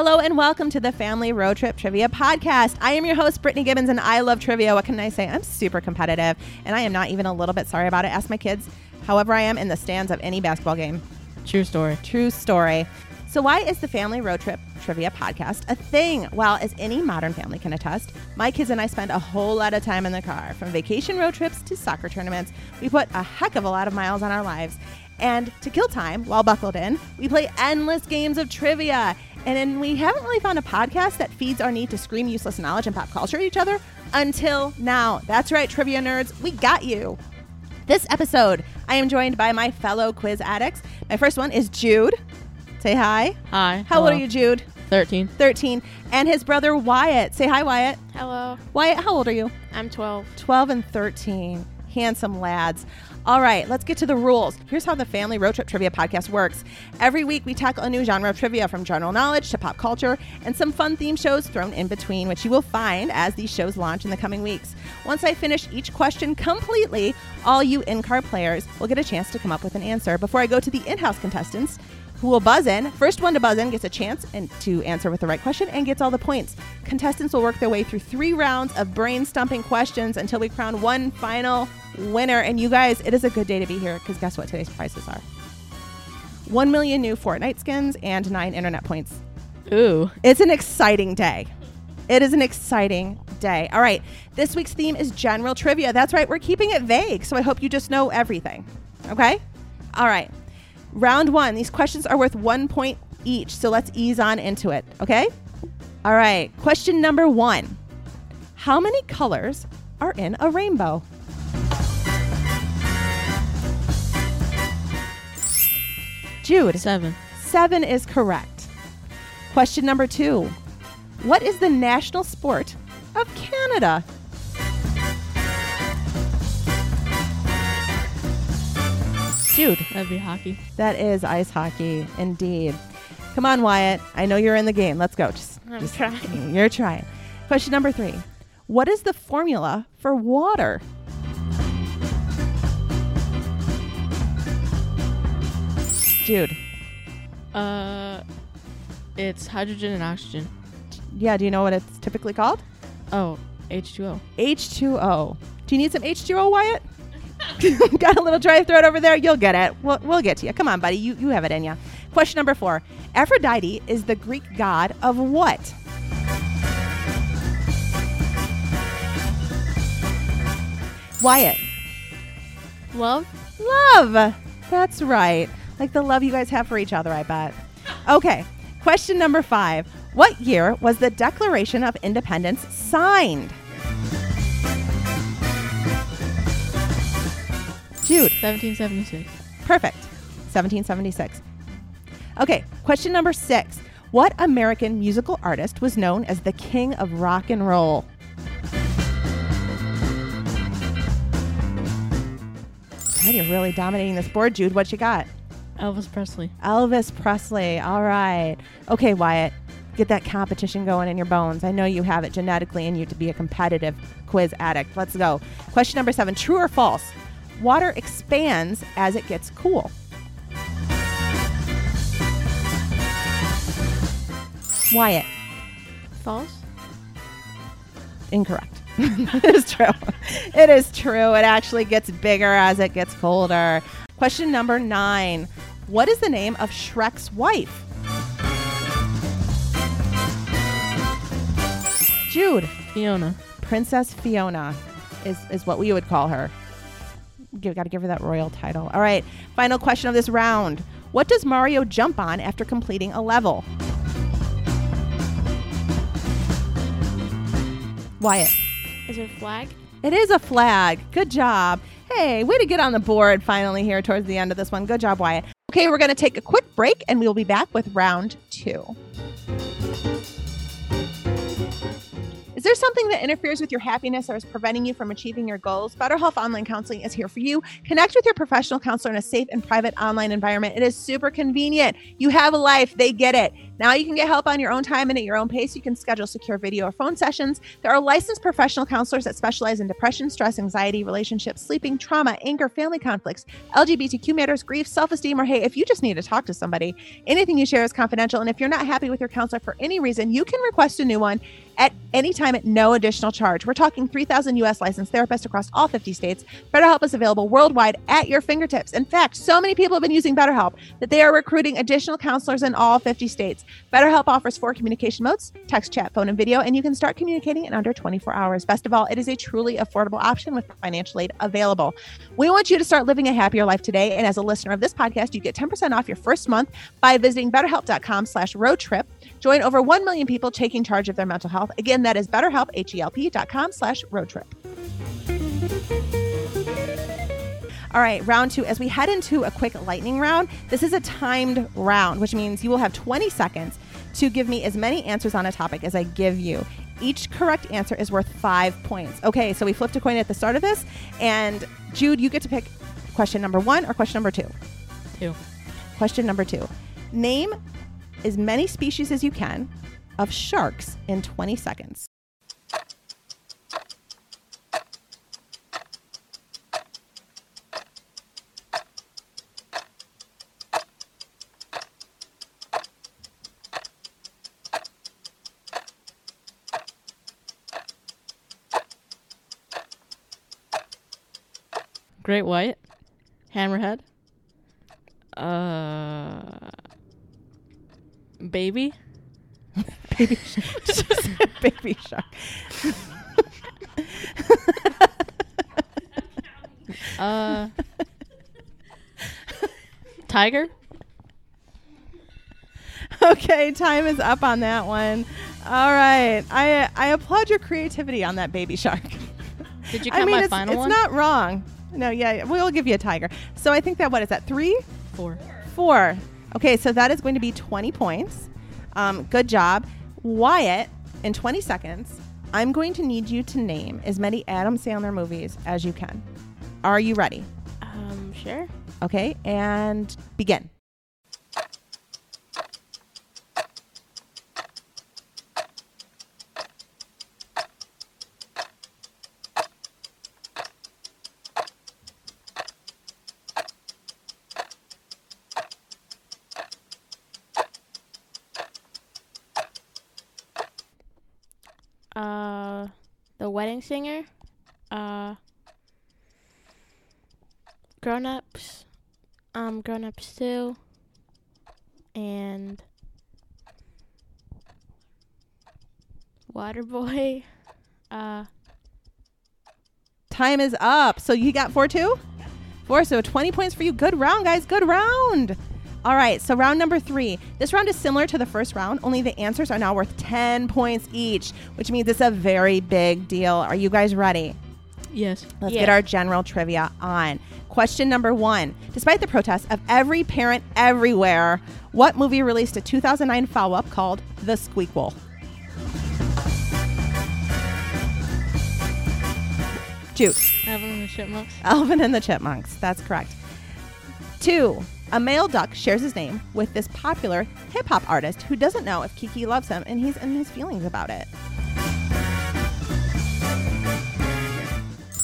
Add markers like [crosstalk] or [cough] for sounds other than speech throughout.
Hello and welcome to the Family Road Trip Trivia Podcast. I am your host, Brittany Gibbons, and I love trivia. What can I say? I'm super competitive, and I am not even a little bit sorry about it. Ask my kids, however, I am in the stands of any basketball game. True story. True story. So, why is the Family Road Trip Trivia Podcast a thing? Well, as any modern family can attest, my kids and I spend a whole lot of time in the car, from vacation road trips to soccer tournaments. We put a heck of a lot of miles on our lives. And to kill time while buckled in, we play endless games of trivia. And then we haven't really found a podcast that feeds our need to scream useless knowledge and pop culture at each other until now. That's right, trivia nerds, we got you. This episode, I am joined by my fellow quiz addicts. My first one is Jude. Say hi. Hi. How old are you, Jude? 13. 13. And his brother Wyatt. Say hi, Wyatt. Hello, Wyatt, how old are you? I'm 12. 12 and 13. Handsome lads. All right, let's get to the rules. Here's how the Family Road Trip Trivia Podcast works. Every week, we tackle a new genre of trivia from general knowledge to pop culture and some fun theme shows thrown in between, which you will find as these shows launch in the coming weeks. Once I finish each question completely, all you in car players will get a chance to come up with an answer. Before I go to the in house contestants, who will buzz in. First one to buzz in gets a chance and to answer with the right question and gets all the points. Contestants will work their way through three rounds of brain stumping questions until we crown one final winner. And you guys, it is a good day to be here because guess what today's prizes are? One million new Fortnite skins and nine internet points. Ooh. It's an exciting day. It is an exciting day. All right, this week's theme is general trivia. That's right, we're keeping it vague, so I hope you just know everything. Okay? All right. Round one. These questions are worth one point each, so let's ease on into it. Okay? All right. Question number one How many colors are in a rainbow? Jude. Seven. Seven is correct. Question number two What is the national sport of Canada? Jude. That'd be hockey. That is ice hockey, indeed. Come on, Wyatt. I know you're in the game. Let's go. Just, I'm just- trying. [laughs] You're trying. Question number three What is the formula for water? Jude. Uh, it's hydrogen and oxygen. Yeah, do you know what it's typically called? Oh, H2O. H2O. Do you need some H2O, Wyatt? [laughs] Got a little dry throat over there? You'll get it. We'll, we'll get to you. Come on, buddy. You, you have it in you. Question number four Aphrodite is the Greek god of what? Wyatt. Love? Love. That's right. Like the love you guys have for each other, I bet. Okay. Question number five What year was the Declaration of Independence signed? Jude. 1776. Perfect. 1776. Okay, question number six. What American musical artist was known as the king of rock and roll? God, you're really dominating this board, Jude. What you got? Elvis Presley. Elvis Presley. All right. Okay, Wyatt. Get that competition going in your bones. I know you have it genetically in you to be a competitive quiz addict. Let's go. Question number seven True or false? Water expands as it gets cool. Wyatt. False? Incorrect. [laughs] it is true. It is true. It actually gets bigger as it gets colder. Question number nine What is the name of Shrek's wife? Jude. Fiona. Princess Fiona is, is what we would call her. Give, got to give her that royal title. All right. Final question of this round. What does Mario jump on after completing a level? Wyatt. Is it a flag? It is a flag. Good job. Hey, way to get on the board finally here towards the end of this one. Good job, Wyatt. Okay, we're going to take a quick break and we will be back with round two. Is there something that interferes with your happiness or is preventing you from achieving your goals? Better Online Counseling is here for you. Connect with your professional counselor in a safe and private online environment. It is super convenient. You have a life, they get it. Now you can get help on your own time and at your own pace. You can schedule secure video or phone sessions. There are licensed professional counselors that specialize in depression, stress, anxiety, relationships, sleeping, trauma, anger, family conflicts, LGBTQ matters, grief, self esteem, or hey, if you just need to talk to somebody, anything you share is confidential. And if you're not happy with your counselor for any reason, you can request a new one at any time at no additional charge. We're talking 3,000 US licensed therapists across all 50 states. BetterHelp is available worldwide at your fingertips. In fact, so many people have been using BetterHelp that they are recruiting additional counselors in all 50 states. BetterHelp offers four communication modes text, chat, phone, and video, and you can start communicating in under 24 hours. Best of all, it is a truly affordable option with financial aid available. We want you to start living a happier life today. And as a listener of this podcast, you get 10% off your first month by visiting betterhelp.com slash road trip. Join over 1 million people taking charge of their mental health. Again, that is betterhelp, H-E-L-P slash road trip. All right, round two. As we head into a quick lightning round, this is a timed round, which means you will have 20 seconds to give me as many answers on a topic as I give you. Each correct answer is worth five points. Okay, so we flipped a coin at the start of this, and Jude, you get to pick question number one or question number two. Two. Question number two Name as many species as you can of sharks in 20 seconds. Great white. Hammerhead. Uh. Baby. [laughs] Baby, shark. [laughs] baby shark. [laughs] Uh. Tiger. Okay, time is up on that one. All right, I I applaud your creativity on that baby shark. Did you I count mean, my it's, final it's one? not wrong. No, yeah, we'll give you a tiger. So I think that what is that? Three, Four. four. Okay, so that is going to be twenty points. Um, good job, Wyatt. In twenty seconds, I'm going to need you to name as many Adam Sandler movies as you can. Are you ready? Um, sure. Okay, and begin. Uh, The Wedding Singer. Uh, Grown Ups. Um, Grown Ups 2. And Waterboy. [laughs] Uh, Time is up. So you got four two? Four. So 20 points for you. Good round, guys. Good round. All right. So round number three. This round is similar to the first round, only the answers are now worth 10 points each, which means it's a very big deal. Are you guys ready? Yes. Let's Yes. get our general trivia on. Question number one. Despite the protests of every parent everywhere, what movie released a 2009 follow up called The Squeakquel? Jude. Alvin and the Chipmunks. Alvin and the Chipmunks. That's correct. Two, a male duck shares his name with this popular hip hop artist who doesn't know if Kiki loves him and he's in his feelings about it.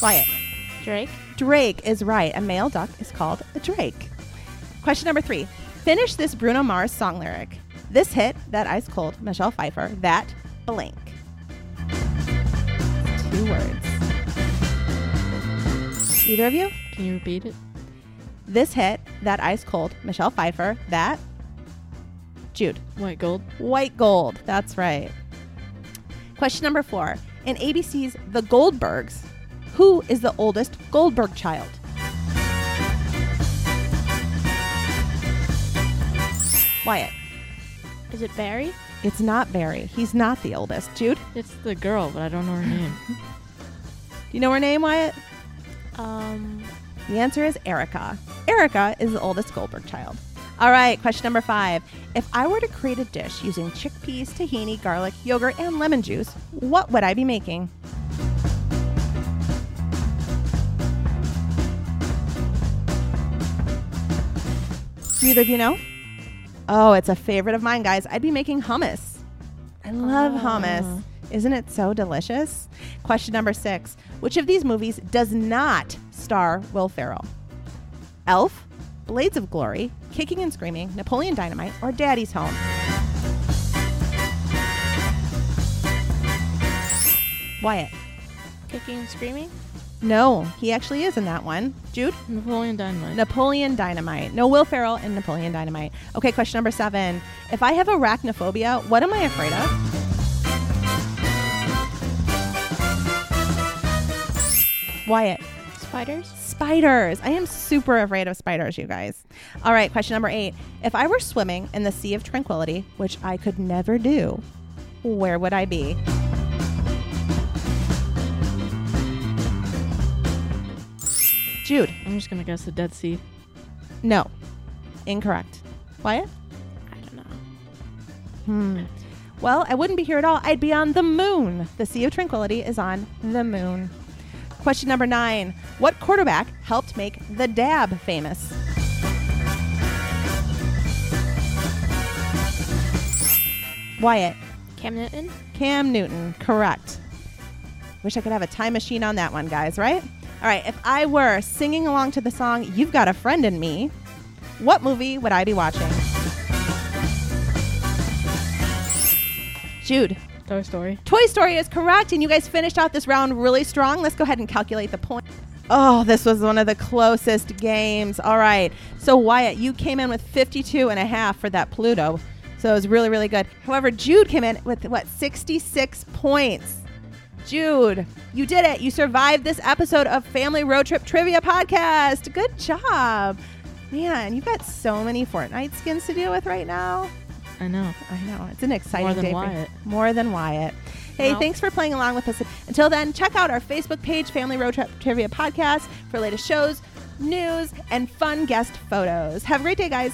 Wyatt. Drake. Drake is right. A male duck is called a Drake. Question number three. Finish this Bruno Mars song lyric. This hit, that ice cold, Michelle Pfeiffer, that blank. Two words. Either of you? Can you repeat it? This hit, that ice cold, Michelle Pfeiffer, that Jude. White gold. White gold. That's right. Question number four. In ABC's The Goldbergs, who is the oldest Goldberg child? Wyatt. Is it Barry? It's not Barry. He's not the oldest. Jude, It's the girl, but I don't know her name. [laughs] do you know her name, Wyatt? Um, The answer is Erica. Erica is the oldest Goldberg child. All right, question number five. If I were to create a dish using chickpeas, tahini, garlic, yogurt, and lemon juice, what would I be making? Do either of you know? Oh, it's a favorite of mine, guys. I'd be making hummus. I love Oh. hummus. Isn't it so delicious? Question number six Which of these movies does not star Will Ferrell? Elf, Blades of Glory, Kicking and Screaming, Napoleon Dynamite, or Daddy's Home? Wyatt. Kicking and screaming. No, he actually is in that one. Jude? Napoleon Dynamite. Napoleon Dynamite. No, Will Ferrell and Napoleon Dynamite. Okay, question number seven. If I have arachnophobia, what am I afraid of? Wyatt. Spiders. Spiders. I am super afraid of spiders, you guys. All right, question number eight. If I were swimming in the Sea of Tranquility, which I could never do, where would I be? Jude. I'm just gonna guess the Dead Sea. No. Incorrect. Wyatt? I don't know. Hmm. Well, I wouldn't be here at all. I'd be on the moon. The Sea of Tranquility is on the moon. Question number nine. What quarterback helped make the dab famous? Wyatt. Cam Newton. Cam Newton. Correct. Wish I could have a time machine on that one, guys, right? All right, if I were singing along to the song You've Got a Friend in Me, what movie would I be watching? Jude. Toy Story. Toy Story is correct, and you guys finished out this round really strong. Let's go ahead and calculate the point. Oh, this was one of the closest games. All right. So, Wyatt, you came in with 52 and a half for that Pluto. So, it was really, really good. However, Jude came in with what, 66 points. Jude, you did it. You survived this episode of Family Road Trip Trivia Podcast. Good job. Man, you've got so many Fortnite skins to deal with right now. I know. I know. It's an exciting More than day. for- Wyatt. More than Wyatt. Hey, thanks for playing along with us. Until then, check out our Facebook page, Family Road Trip Trivia Podcast, for latest shows, news, and fun guest photos. Have a great day, guys.